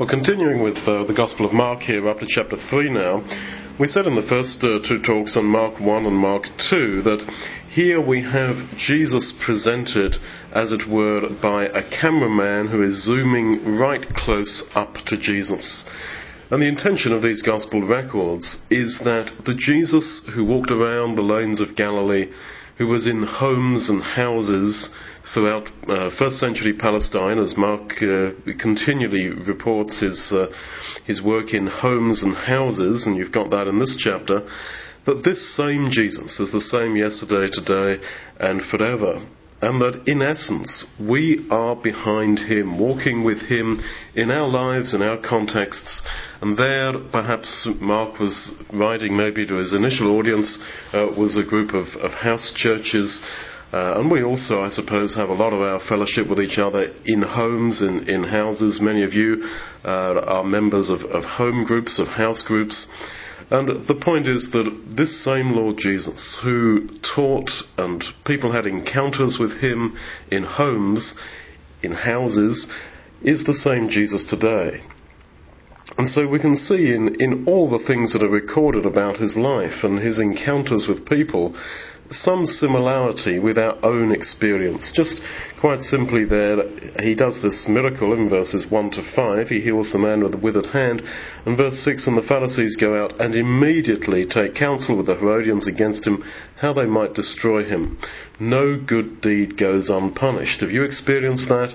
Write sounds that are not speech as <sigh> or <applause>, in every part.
Well, continuing with uh, the Gospel of Mark here, up to chapter 3 now, we said in the first uh, two talks on Mark 1 and Mark 2 that here we have Jesus presented, as it were, by a cameraman who is zooming right close up to Jesus. And the intention of these Gospel records is that the Jesus who walked around the lanes of Galilee, who was in homes and houses, throughout uh, first century Palestine, as Mark uh, continually reports his, uh, his work in homes and houses, and you've got that in this chapter, that this same Jesus is the same yesterday, today, and forever. And that in essence, we are behind him, walking with him in our lives, in our contexts. And there, perhaps Mark was writing maybe to his initial audience, uh, was a group of, of house churches uh, and we also, I suppose, have a lot of our fellowship with each other in homes, in, in houses. Many of you uh, are members of, of home groups, of house groups. And the point is that this same Lord Jesus, who taught and people had encounters with him in homes, in houses, is the same Jesus today. And so we can see in, in all the things that are recorded about his life and his encounters with people some similarity with our own experience. Just quite simply, there, he does this miracle in verses 1 to 5. He heals the man with the withered hand. And verse 6 And the Pharisees go out and immediately take counsel with the Herodians against him, how they might destroy him. No good deed goes unpunished. Have you experienced that?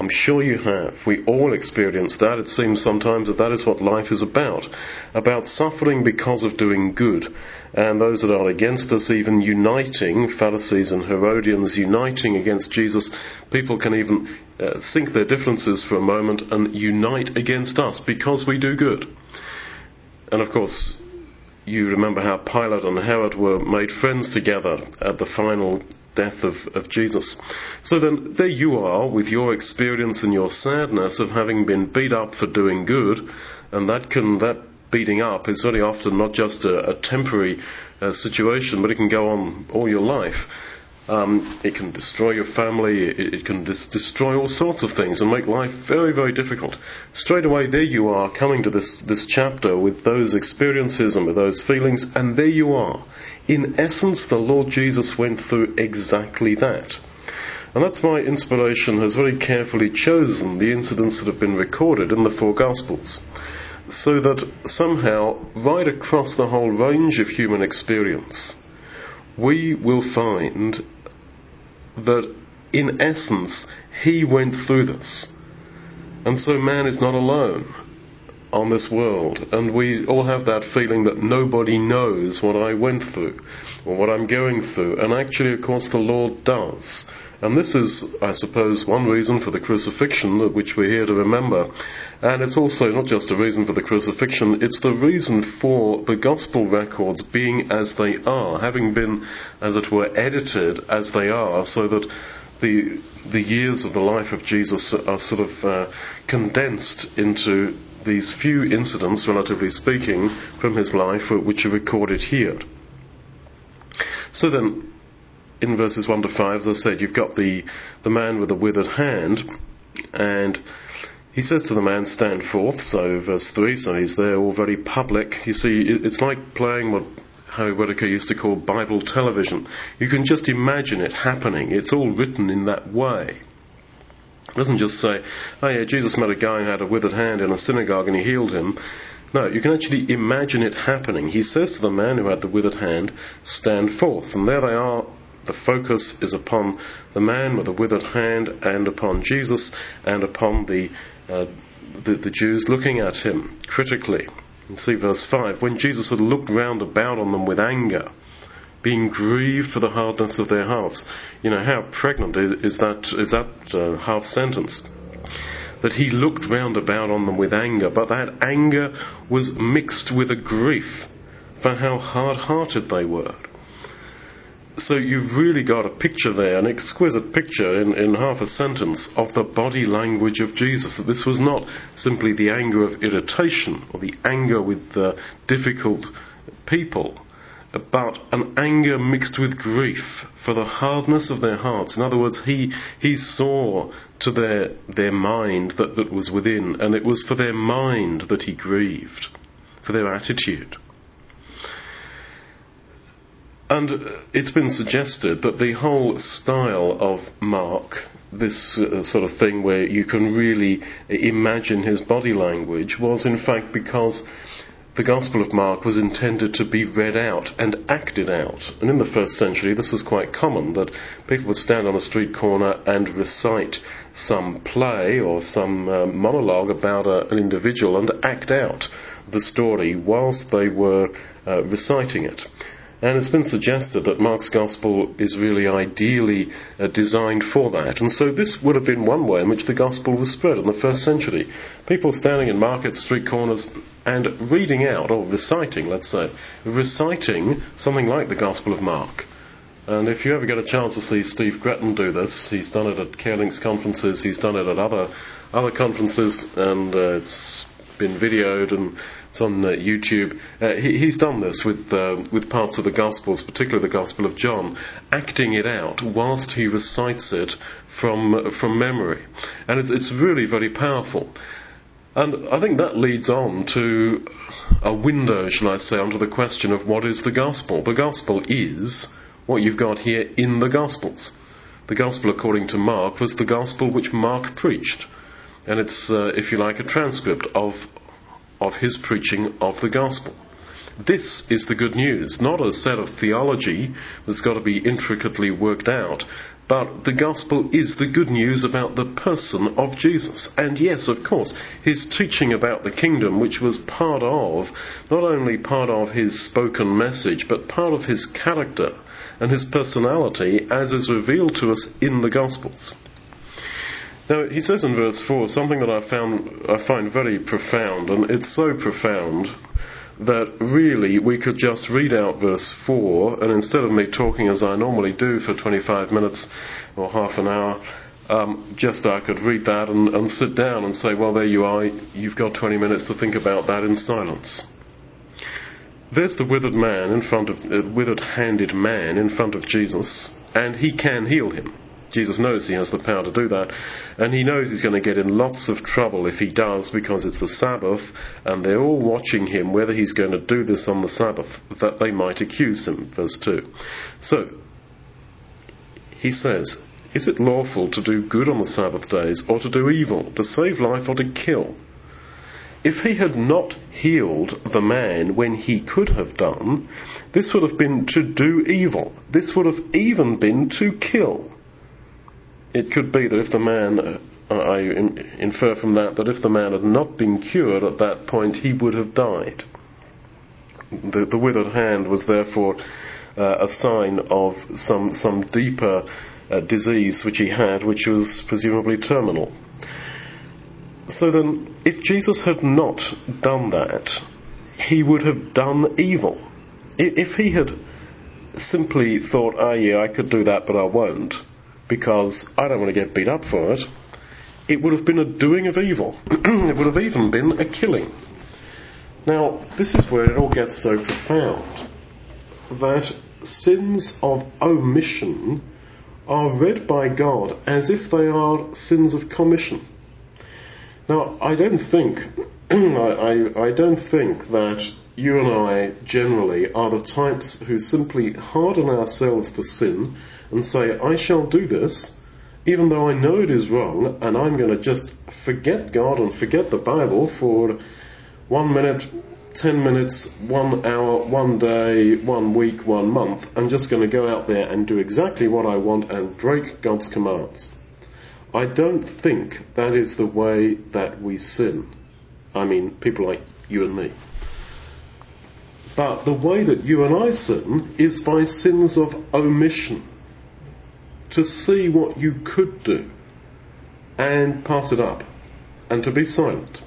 I'm sure you have. We all experience that. It seems sometimes that that is what life is about. About suffering because of doing good. And those that are against us even uniting, Pharisees and Herodians uniting against Jesus. People can even uh, sink their differences for a moment and unite against us because we do good. And of course, you remember how Pilate and Herod were made friends together at the final death of, of Jesus. So then, there you are with your experience and your sadness of having been beat up for doing good, and that can, that beating up is very often not just a, a temporary uh, situation, but it can go on all your life. Um, it can destroy your family, it, it can dis- destroy all sorts of things and make life very, very difficult. Straight away, there you are coming to this, this chapter with those experiences and with those feelings, and there you are. In essence, the Lord Jesus went through exactly that. And that's why inspiration has very carefully chosen the incidents that have been recorded in the four Gospels. So that somehow, right across the whole range of human experience, we will find that in essence, he went through this. And so man is not alone on this world. And we all have that feeling that nobody knows what I went through or what I'm going through. And actually, of course, the Lord does. And this is, I suppose, one reason for the crucifixion, which we're here to remember. And it's also not just a reason for the crucifixion, it's the reason for the gospel records being as they are, having been, as it were, edited as they are, so that the, the years of the life of Jesus are sort of uh, condensed into these few incidents, relatively speaking, from his life, which are recorded here. So then, in verses 1 to 5, as I said, you've got the, the man with the withered hand, and he says to the man, Stand forth. So, verse 3, so he's there all very public. You see, it's like playing what Harry Whittaker used to call Bible television. You can just imagine it happening. It's all written in that way. It doesn't just say, oh yeah, Jesus met a guy who had a withered hand in a synagogue and he healed him. No, you can actually imagine it happening. He says to the man who had the withered hand, stand forth. And there they are the focus is upon the man with the withered hand and upon Jesus and upon the, uh, the, the, Jews looking at him critically. You see verse 5 when Jesus had looked round about on them with anger, being grieved for the hardness of their hearts. You know, how pregnant is, is that, is that uh, half sentence? That he looked round about on them with anger, but that anger was mixed with a grief for how hard hearted they were. So you've really got a picture there, an exquisite picture in, in half a sentence of the body language of Jesus. That this was not simply the anger of irritation or the anger with uh, difficult people. But an anger mixed with grief for the hardness of their hearts. In other words, he, he saw to their, their mind that, that was within, and it was for their mind that he grieved, for their attitude. And it's been suggested that the whole style of Mark, this uh, sort of thing where you can really imagine his body language, was in fact because the Gospel of Mark was intended to be read out and acted out. And in the first century, this was quite common that people would stand on a street corner and recite some play or some uh, monologue about a, an individual and act out the story whilst they were uh, reciting it. And it's been suggested that Mark's Gospel is really ideally uh, designed for that. And so this would have been one way in which the Gospel was spread in the first century. People standing in markets, street corners, and reading out, or reciting, let's say, reciting something like the Gospel of Mark. And if you ever get a chance to see Steve Gretton do this, he's done it at Carelinks conferences, he's done it at other, other conferences, and uh, it's been videoed and it's on uh, YouTube. Uh, he, he's done this with uh, with parts of the Gospels, particularly the Gospel of John, acting it out whilst he recites it from from memory, and it's, it's really very powerful. And I think that leads on to a window, shall I say, onto the question of what is the gospel. The gospel is what you've got here in the Gospels. The gospel, according to Mark, was the gospel which Mark preached. And it's, uh, if you like, a transcript of of his preaching of the gospel. This is the good news, not a set of theology that's got to be intricately worked out, but the gospel is the good news about the person of Jesus. And yes, of course, his teaching about the kingdom, which was part of, not only part of his spoken message, but part of his character and his personality as is revealed to us in the gospels. Now, he says in verse 4 something that I, found, I find very profound, and it's so profound that really we could just read out verse 4, and instead of me talking as I normally do for 25 minutes or half an hour, um, just I could read that and, and sit down and say, well, there you are, you've got 20 minutes to think about that in silence. There's the withered man in front of, uh, withered handed man in front of Jesus, and he can heal him. Jesus knows he has the power to do that, and he knows he's going to get in lots of trouble if he does because it's the Sabbath, and they're all watching him whether he's going to do this on the Sabbath, that they might accuse him. Verse 2. So, he says, Is it lawful to do good on the Sabbath days, or to do evil, to save life, or to kill? If he had not healed the man when he could have done, this would have been to do evil. This would have even been to kill it could be that if the man, uh, I infer from that, that if the man had not been cured at that point, he would have died. The, the withered hand was therefore uh, a sign of some, some deeper uh, disease which he had, which was presumably terminal. So then, if Jesus had not done that, he would have done evil. If he had simply thought, ah, oh, yeah, I could do that, but I won't, because I don't want to get beat up for it, it would have been a doing of evil. <clears throat> it would have even been a killing. Now, this is where it all gets so profound that sins of omission are read by God as if they are sins of commission. Now, I don't think, <clears throat> I, I, I don't think that you and I generally are the types who simply harden ourselves to sin and say, I shall do this, even though I know it is wrong, and I'm going to just forget God and forget the Bible for one minute, ten minutes, one hour, one day, one week, one month. I'm just going to go out there and do exactly what I want and break God's commands. I don't think that is the way that we sin. I mean, people like you and me. But the way that you and I sin is by sins of omission to see what you could do and pass it up and to be silent.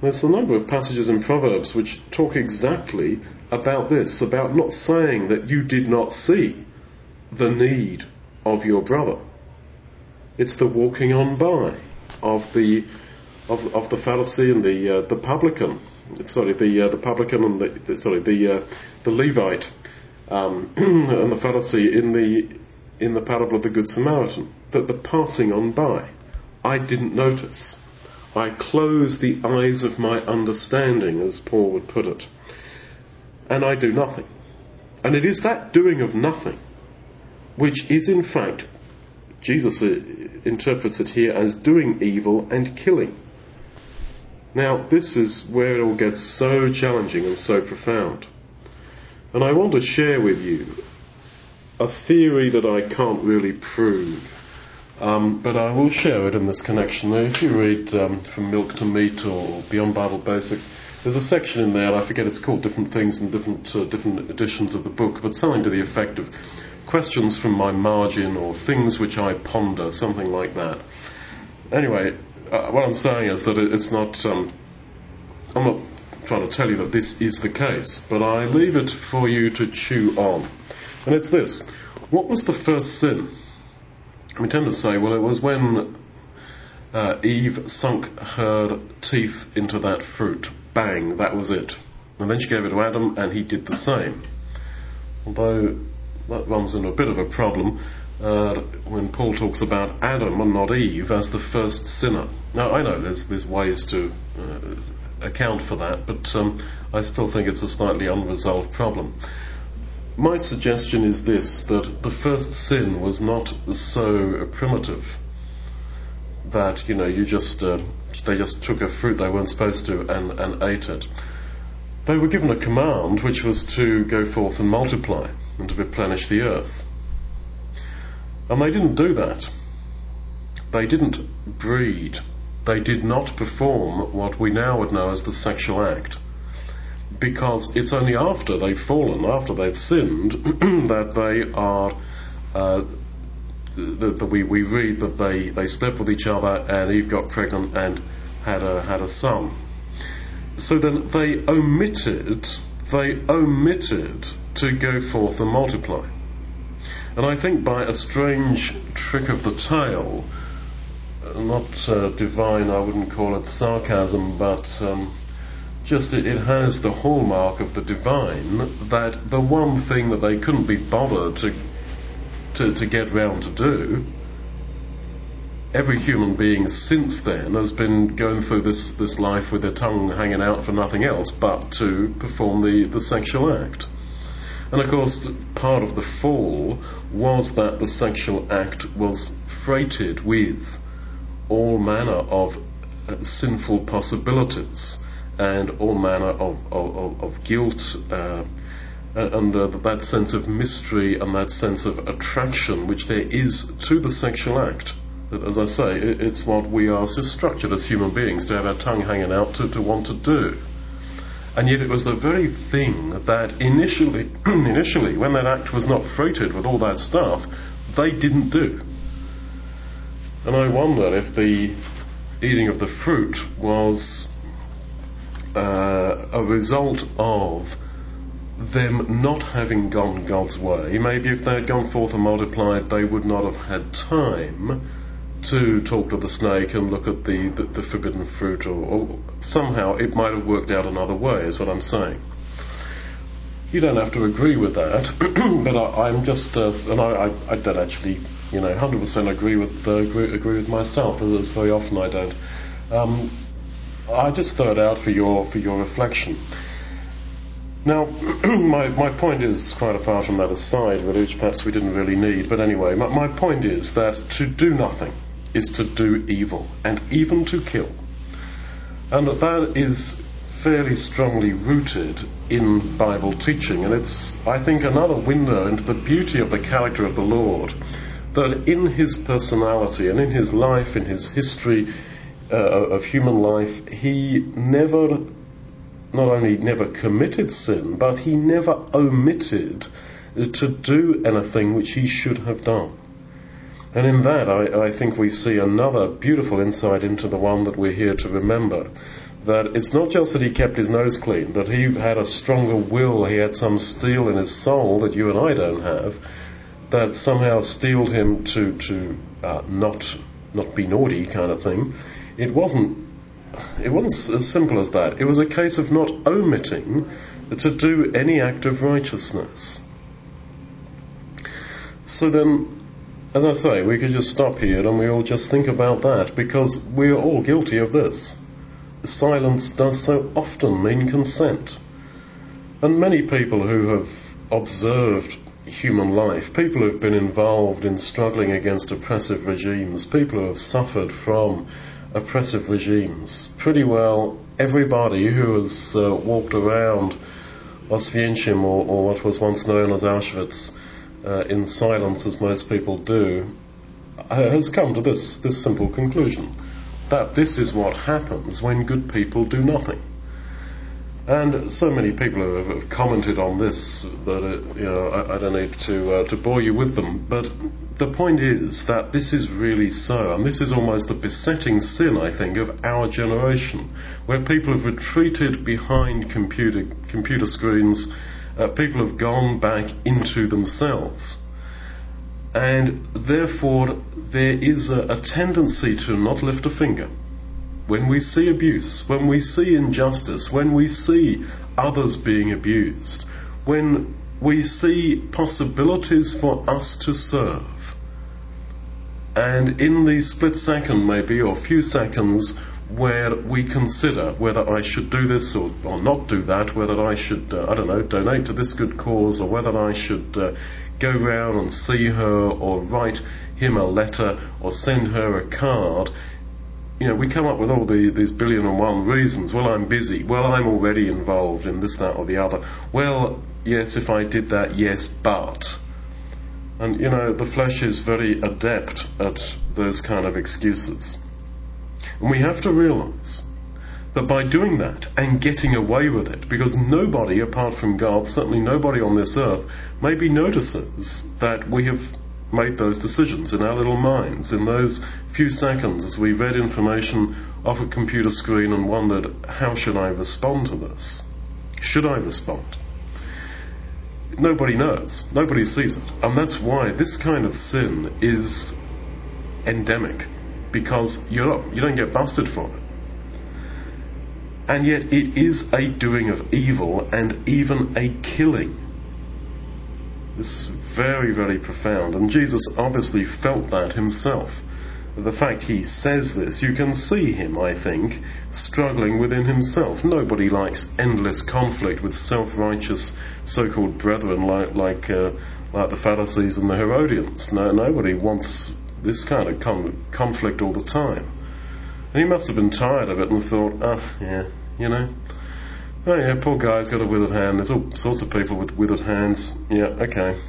There's a number of passages in Proverbs which talk exactly about this, about not saying that you did not see the need of your brother. It's the walking on by of the of, of the Pharisee and the, uh, the publican. Sorry, the, uh, the publican and the, the sorry, the, uh, the Levite um, <clears throat> and the Pharisee in the, in the parable of the Good Samaritan. That the passing on by. I didn't notice. I close the eyes of my understanding, as Paul would put it. And I do nothing. And it is that doing of nothing which is in fact, Jesus uh, interprets it here as doing evil and killing. Now, this is where it all gets so challenging and so profound. And I want to share with you a theory that I can't really prove um, but I will share it in this connection. Now, if you read um, From Milk to Meat or Beyond Bible Basics, there's a section in there, and I forget it's called different things in different, uh, different editions of the book, but something to the effect of questions from my margin or things which I ponder, something like that. Anyway, uh, what I'm saying is that it's not, um, I'm not trying to tell you that this is the case, but I leave it for you to chew on. And it's this. What was the first sin? we tend to say, well, it was when uh, Eve sunk her teeth into that fruit. Bang, that was it. And then she gave it to Adam, and he did the same. Although that runs into a bit of a problem uh, when Paul talks about Adam and not Eve as the first sinner. Now, I know there's, there's ways to uh, account for that, but um, I still think it's a slightly unresolved problem my suggestion is this that the first sin was not so primitive that you know you just uh, they just took a fruit they weren't supposed to and, and ate it. They were given a command which was to go forth and multiply and to replenish the earth. And they didn't do that. They didn't breed. They did not perform what we now would know as the sexual act because it's only after they've fallen, after they've sinned, <clears throat> that they are. Uh, that, we, we read that they, they slept with each other and Eve got pregnant and had a had a son. So then they omitted they omitted to go forth and multiply. And I think by a strange trick of the tail, not uh, divine, I wouldn't call it sarcasm, but um, just it, it has the hallmark of the divine that the one thing that they couldn't be bothered to, to, to get round to do, every human being since then has been going through this, this life with their tongue hanging out for nothing else but to perform the, the sexual act. And of course, part of the fall was that the sexual act was freighted with all manner of uh, sinful possibilities and all manner of, of, of guilt uh, and uh, that sense of mystery and that sense of attraction which there is to the sexual act. That, as I say, it's what we are so structured as human beings to have our tongue hanging out to, to want to do. And yet it was the very thing that initially, <clears throat> initially, when that act was not freighted with all that stuff, they didn't do. And I wonder if the eating of the fruit was uh, a result of them not having gone God's way. Maybe if they had gone forth and multiplied, they would not have had time to talk to the snake and look at the, the, the forbidden fruit, or, or, somehow it might have worked out another way, is what I'm saying. You don't have to agree with that, <clears throat> but I, am just, uh, and I, I, I, don't actually, you know, 100% agree with uh, agree, agree, with myself, as very often I don't. Um, I just throw it out for your for your reflection. Now, <clears throat> my, my point is, quite apart from that aside, which perhaps we didn't really need, but anyway, my, my point is that to do nothing is to do evil, and even to kill. And that is fairly strongly rooted in Bible teaching, and it's, I think, another window into the beauty of the character of the Lord, that in his personality and in his life, in his history, uh, of human life, he never, not only never committed sin, but he never omitted to do anything which he should have done. And in that, I, I, think we see another beautiful insight into the one that we're here to remember. That it's not just that he kept his nose clean, that he had a stronger will, he had some steel in his soul that you and I don't have, that somehow steeled him to, to uh, not, not be naughty kind of thing. It wasn't it wasn't as simple as that. It was a case of not omitting to do any act of righteousness. So then, as I say, we could just stop here and we all just think about that because we are all guilty of this. Silence does so often mean consent. And many people who have observed human life, people who have been involved in struggling against oppressive regimes, people who have suffered from oppressive regimes. Pretty well everybody who has uh, walked around Oswiecim or, or, what was once known as Auschwitz uh, in silence, as most people do, has come to this, this simple conclusion that this is what happens when good people do nothing. And so many people have, have commented on this that it, you know, I, I, don't need to uh, to bore you with them. But the point is that this is really so, and this is almost the besetting sin, I think, of our generation, where people have retreated behind computer computer screens. Uh, people have gone back into themselves. And therefore, there is a, a tendency to not lift a finger when we see abuse, when we see injustice, when we see others being abused, when we see possibilities for us to serve, and in the split second, maybe, or few seconds, where we consider whether I should do this or, or not do that, whether I should, uh, I don't know, donate to this good cause, or whether I should uh, go round and see her, or write him a letter, or send her a card, you know, we come up with all the, these billion and one reasons. Well, I'm busy. Well, I'm already involved in this, that, or the other. Well, yes, if I did that, yes, but. And, you know, the flesh is very adept at those kind of excuses. And we have to realize that by doing that and getting away with it, because nobody apart from God, certainly nobody on this earth, maybe notices that we have made those decisions in our little minds in those few seconds as we read information off a computer screen and wondered, how should I respond to this? Should I respond? Nobody knows. Nobody sees it. And that's why this kind of sin is endemic because you're not, you don't get busted for it. And yet it is a doing of evil and even a killing it's very, very profound. And Jesus obviously felt that himself. The fact he says this, you can see him, I think, struggling within himself. Nobody likes endless conflict with self-righteous so-called brethren like like uh, like the Pharisees and the Herodians. No, nobody wants this kind of con- conflict all the time. And he must have been tired of it and thought, oh, yeah, you know, Oh yeah, poor guy's got a withered hand. There's all sorts of people with withered hands. Yeah, okay.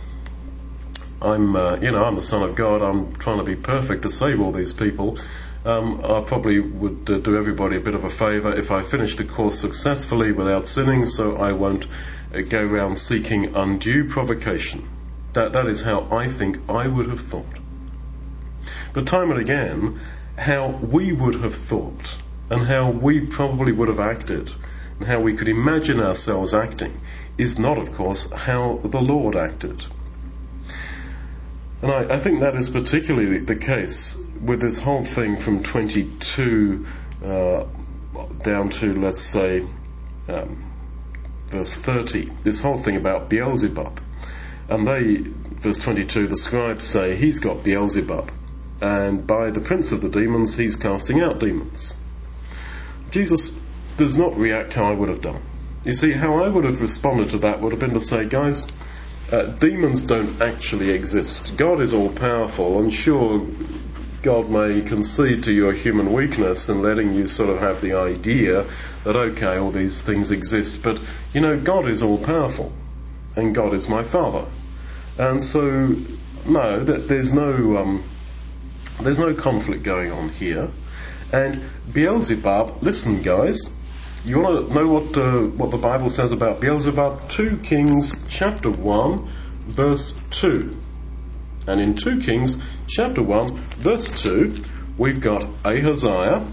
I'm, uh, you know, I'm the son of God. I'm trying to be perfect to save all these people. Um, I probably would uh, do everybody a bit of a favour if I finish the course successfully without sinning, so I won't uh, go around seeking undue provocation. That that is how I think I would have thought. But time and again, how we would have thought and how we probably would have acted and how we could imagine ourselves acting is not, of course, how the Lord acted. And I, I think that is particularly the case with this whole thing from 22 uh, down to, let's say, um, verse 30, this whole thing about Beelzebub. And they, verse 22, the scribes say, he's got Beelzebub. And by the prince of the demons, he's casting out demons. Jesus does not react how I would have done. You see, how I would have responded to that would have been to say, guys, uh, demons don't actually exist. God is all powerful, and sure, God may concede to your human weakness and letting you sort of have the idea that, okay, all these things exist, but, you know, God is all powerful, and God is my Father. And so, no, that there's no, um, there's no conflict going on here. And Beelzebub, listen, guys, you want to know what uh, what the Bible says about Beelzebub? 2 Kings chapter 1 verse 2. And in 2 Kings chapter 1 verse 2, we've got Ahaziah.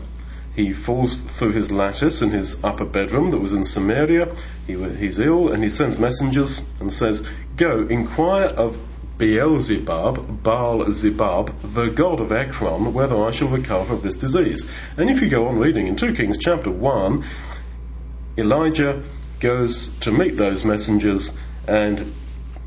He falls through his lattice in his upper bedroom that was in Samaria. He, he's ill and he sends messengers and says, Go, inquire of Beelzebub, Baal Zebub, the god of Ekron, whether I shall recover of this disease. And if you go on reading in 2 Kings chapter 1, Elijah goes to meet those messengers and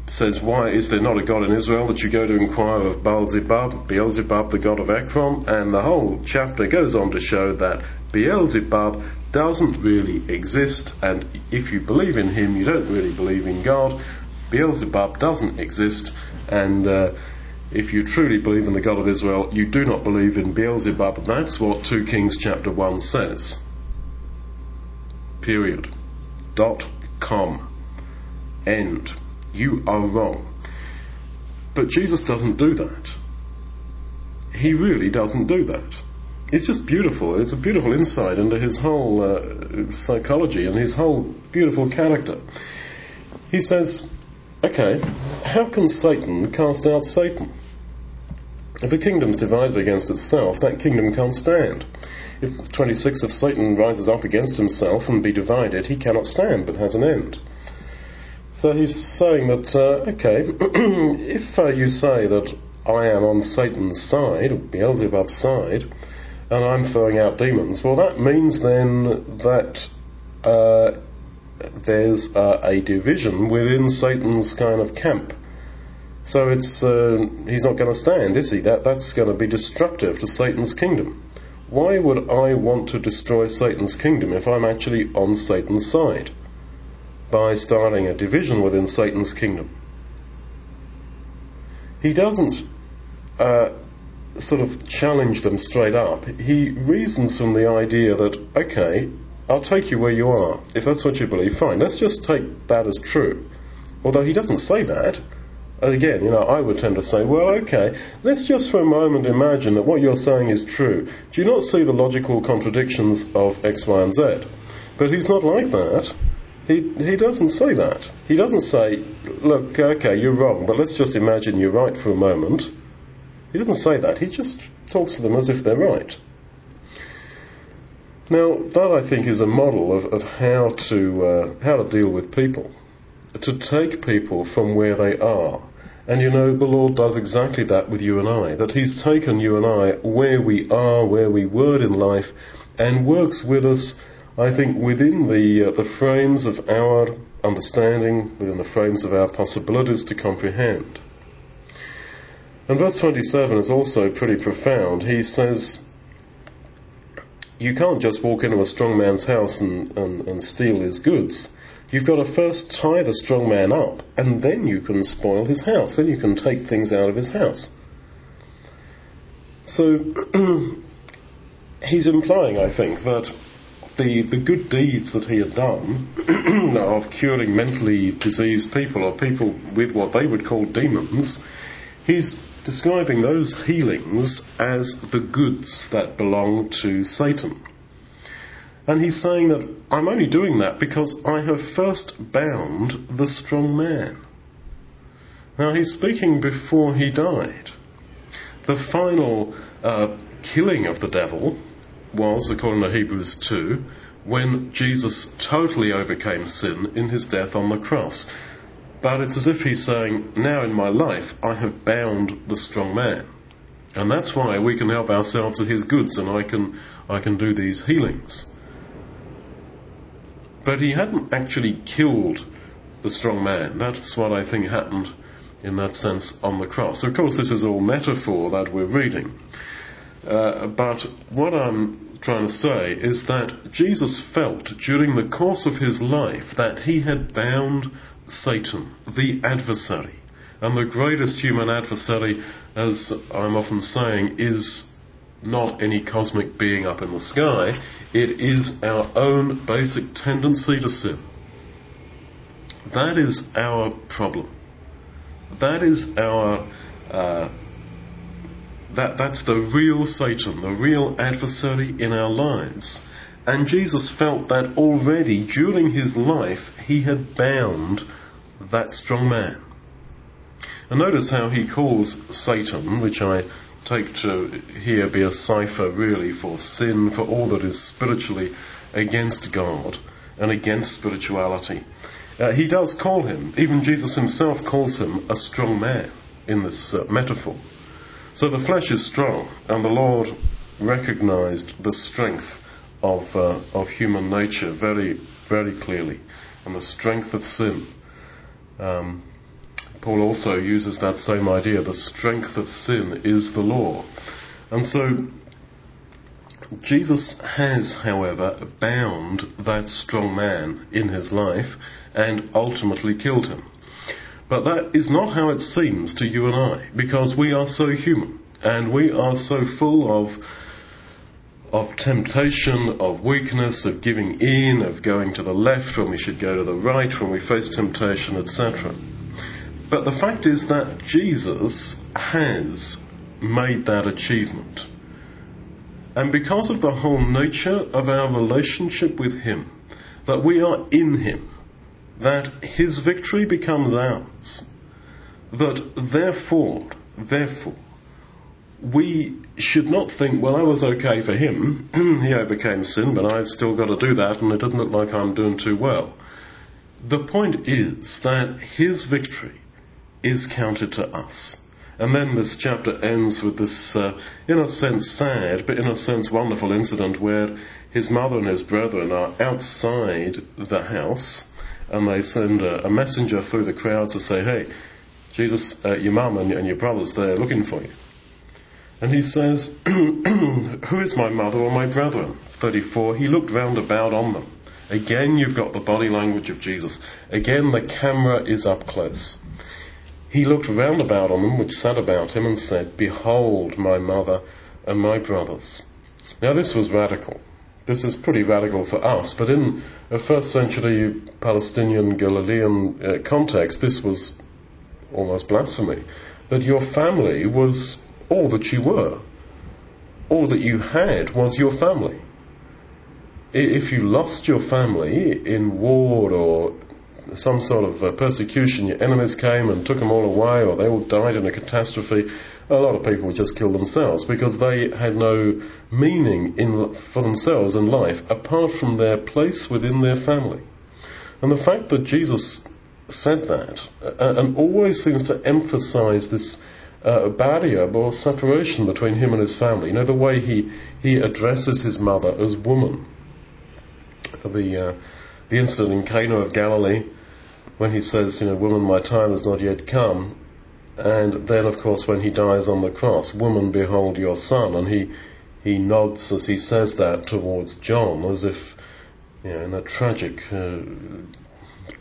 says, Why is there not a God in Israel that you go to inquire of Beelzebub, Beelzebub, the god of Ekron? And the whole chapter goes on to show that Beelzebub doesn't really exist, and if you believe in him, you don't really believe in God. Beelzebub doesn't exist, and uh, if you truly believe in the God of Israel, you do not believe in Beelzebub. That's what 2 Kings chapter 1 says. Period. Dot com. End. You are wrong. But Jesus doesn't do that. He really doesn't do that. It's just beautiful. It's a beautiful insight into his whole uh, psychology and his whole beautiful character. He says, okay, how can Satan cast out Satan? If a kingdom's divided against itself, that kingdom can't stand. If 26 of Satan rises up against himself and be divided, he cannot stand but has an end. So he's saying that, uh, okay, <clears throat> if uh, you say that I am on Satan's side, or Beelzebub's side, and I'm throwing out demons, well, that means then that uh, there's a division within Satan's kind of camp. So it's uh, he's not going to stand, is he? That that's going to be destructive to Satan's kingdom. Why would I want to destroy Satan's kingdom if I'm actually on Satan's side? by starting a division within Satan's kingdom. He doesn't uh, sort of challenge them straight up. He reasons from the idea that, okay, I'll take you where you are. If that's what you believe, fine. Let's just take that as true. Although he doesn't say that. Again, you know, I would tend to say, well, okay, let's just for a moment imagine that what you're saying is true. Do you not see the logical contradictions of X, Y, and Z? But he's not like that. He, he doesn't say that. He doesn't say, look, okay, you're wrong, but let's just imagine you're right for a moment. He doesn't say that. He just talks to them as if they're right. Now, that I think is a model of, of how to uh, how to deal with people, to take people from where they are. And you know, the Lord does exactly that with you and I. That He's taken you and I where we are, where we were in life, and works with us I think within the, uh, the frames of our understanding, within the frames of our possibilities to comprehend. And verse 27 is also pretty profound. He says, You can't just walk into a strong man's house and, and, and steal his goods. You've got to first tie the strong man up, and then you can spoil his house. Then you can take things out of his house. So, <clears throat> he's implying, I think, that the, the good deeds that he had done <clears throat> of curing mentally diseased people or people with what they would call demons, he's describing those healings as the goods that belong to Satan. And he's saying that I'm only doing that because I have first bound the strong man. Now he's speaking before he died. The final uh, killing of the devil was, according to Hebrews 2, when Jesus totally overcame sin in his death on the cross. But it's as if he's saying, Now in my life, I have bound the strong man. And that's why we can help ourselves at his goods and I can, I can do these healings. But he hadn't actually killed the strong man. That's what I think happened in that sense on the cross. Of course, this is all metaphor that we're reading. Uh, but what I'm trying to say is that Jesus felt during the course of his life that he had bound Satan, the adversary. And the greatest human adversary, as I'm often saying, is not any cosmic being up in the sky. It is our own basic tendency to sin. That is our problem. That is our uh, that, that's the real Satan, the real adversary in our lives. And Jesus felt that already during his life he had bound that strong man. And notice how he calls Satan, which I take to here be a cipher really for sin, for all that is spiritually against God and against spirituality. Uh, he does call him, even Jesus himself calls him a strong man. in this uh, metaphor. So the flesh is strong, and the Lord recognized the strength of, uh, of human nature very, very clearly, and the strength of sin. Um, Paul also uses that same idea. The strength of sin is the law. And so Jesus has, however, bound that strong man in his life and ultimately killed him. But that is not how it seems to you and I, because we are so human and we are so full of of temptation, of weakness, of giving in, of going to the left when we should go to the right when we face temptation, etc. But the fact is that Jesus has made that achievement. And because of the whole nature of our relationship with Him, that we are in Him, that His victory becomes ours, that therefore, therefore, we should not think, well, I was okay for him. <clears throat> he overcame sin, but I've still got to do that, and it doesn't look like I'm doing too well. The point is that his victory is counted to us. And then this chapter ends with this, uh, in a sense, sad, but in a sense, wonderful incident where his mother and his brethren are outside the house and they send a, a messenger through the crowd to say, Hey, Jesus, uh, your mum and, and your brothers, they're looking for you. And he says, <clears throat> Who is my mother or my brethren? 34. He looked round about on them. Again, you've got the body language of Jesus. Again, the camera is up close. He looked round about on them which sat about him and said, Behold my mother and my brothers. Now this was radical. This is pretty radical for us, but in a first century Palestinian Galilean uh, context, this was almost blasphemy. That your family was all that you were. All that you had was your family. If you lost your family in war or some sort of uh, persecution, your enemies came and took them all away, or they all died in a catastrophe, a lot of people would just kill themselves because they had no meaning in, for themselves in life apart from their place within their family. And the fact that Jesus said that uh, and always seems to emphasize this uh, barrier or separation between him and his family. You know, the way he, he addresses his mother as woman. The, uh, the incident in Cana of Galilee, when he says, you know, woman, my time has not yet come. And then, of course, when he dies on the cross, woman, behold your son. And he, he nods as he says that towards John, as if, you know, in a tragic, uh,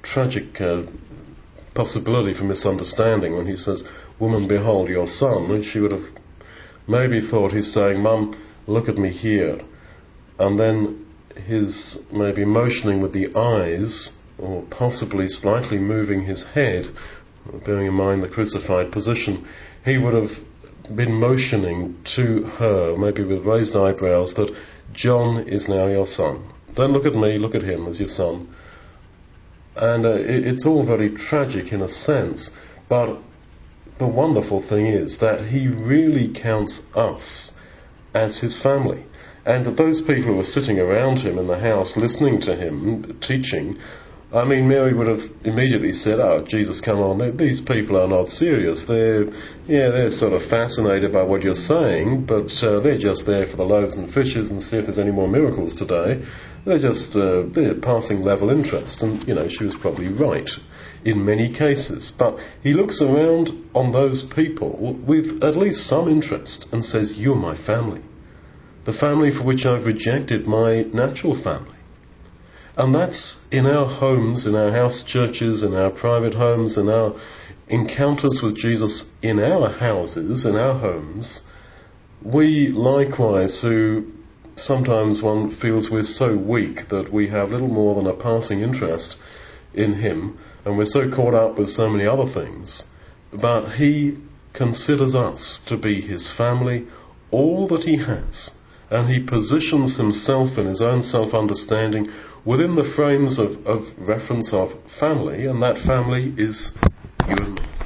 tragic uh, possibility for misunderstanding when he says, woman, behold your son. She would have maybe thought he's saying, Mum, look at me here. And then his maybe motioning with the eyes or possibly slightly moving his head, bearing in mind the crucified position, he would have been motioning to her, maybe with raised eyebrows, that John is now your son. Don't look at me, look at him as your son. And uh, it, it's all very tragic in a sense, but the wonderful thing is that he really counts us as his family. And that those people who were sitting around him in the house listening to him teaching I mean, Mary would have immediately said, "Oh, Jesus, come on! These people are not serious. They're, yeah, they're sort of fascinated by what you're saying, but uh, they're just there for the loaves and fishes and see if there's any more miracles today. They're just uh, they're passing level interest." And you know, she was probably right in many cases. But he looks around on those people with at least some interest and says, "You're my family, the family for which I've rejected my natural family." And that's in our homes, in our house churches, in our private homes, in our encounters with Jesus in our houses, in our homes. We likewise, who sometimes one feels we're so weak that we have little more than a passing interest in Him, and we're so caught up with so many other things. But He considers us to be His family, all that He has, and He positions Himself in His own self understanding within the frames of, of reference of family, and that family is you and me.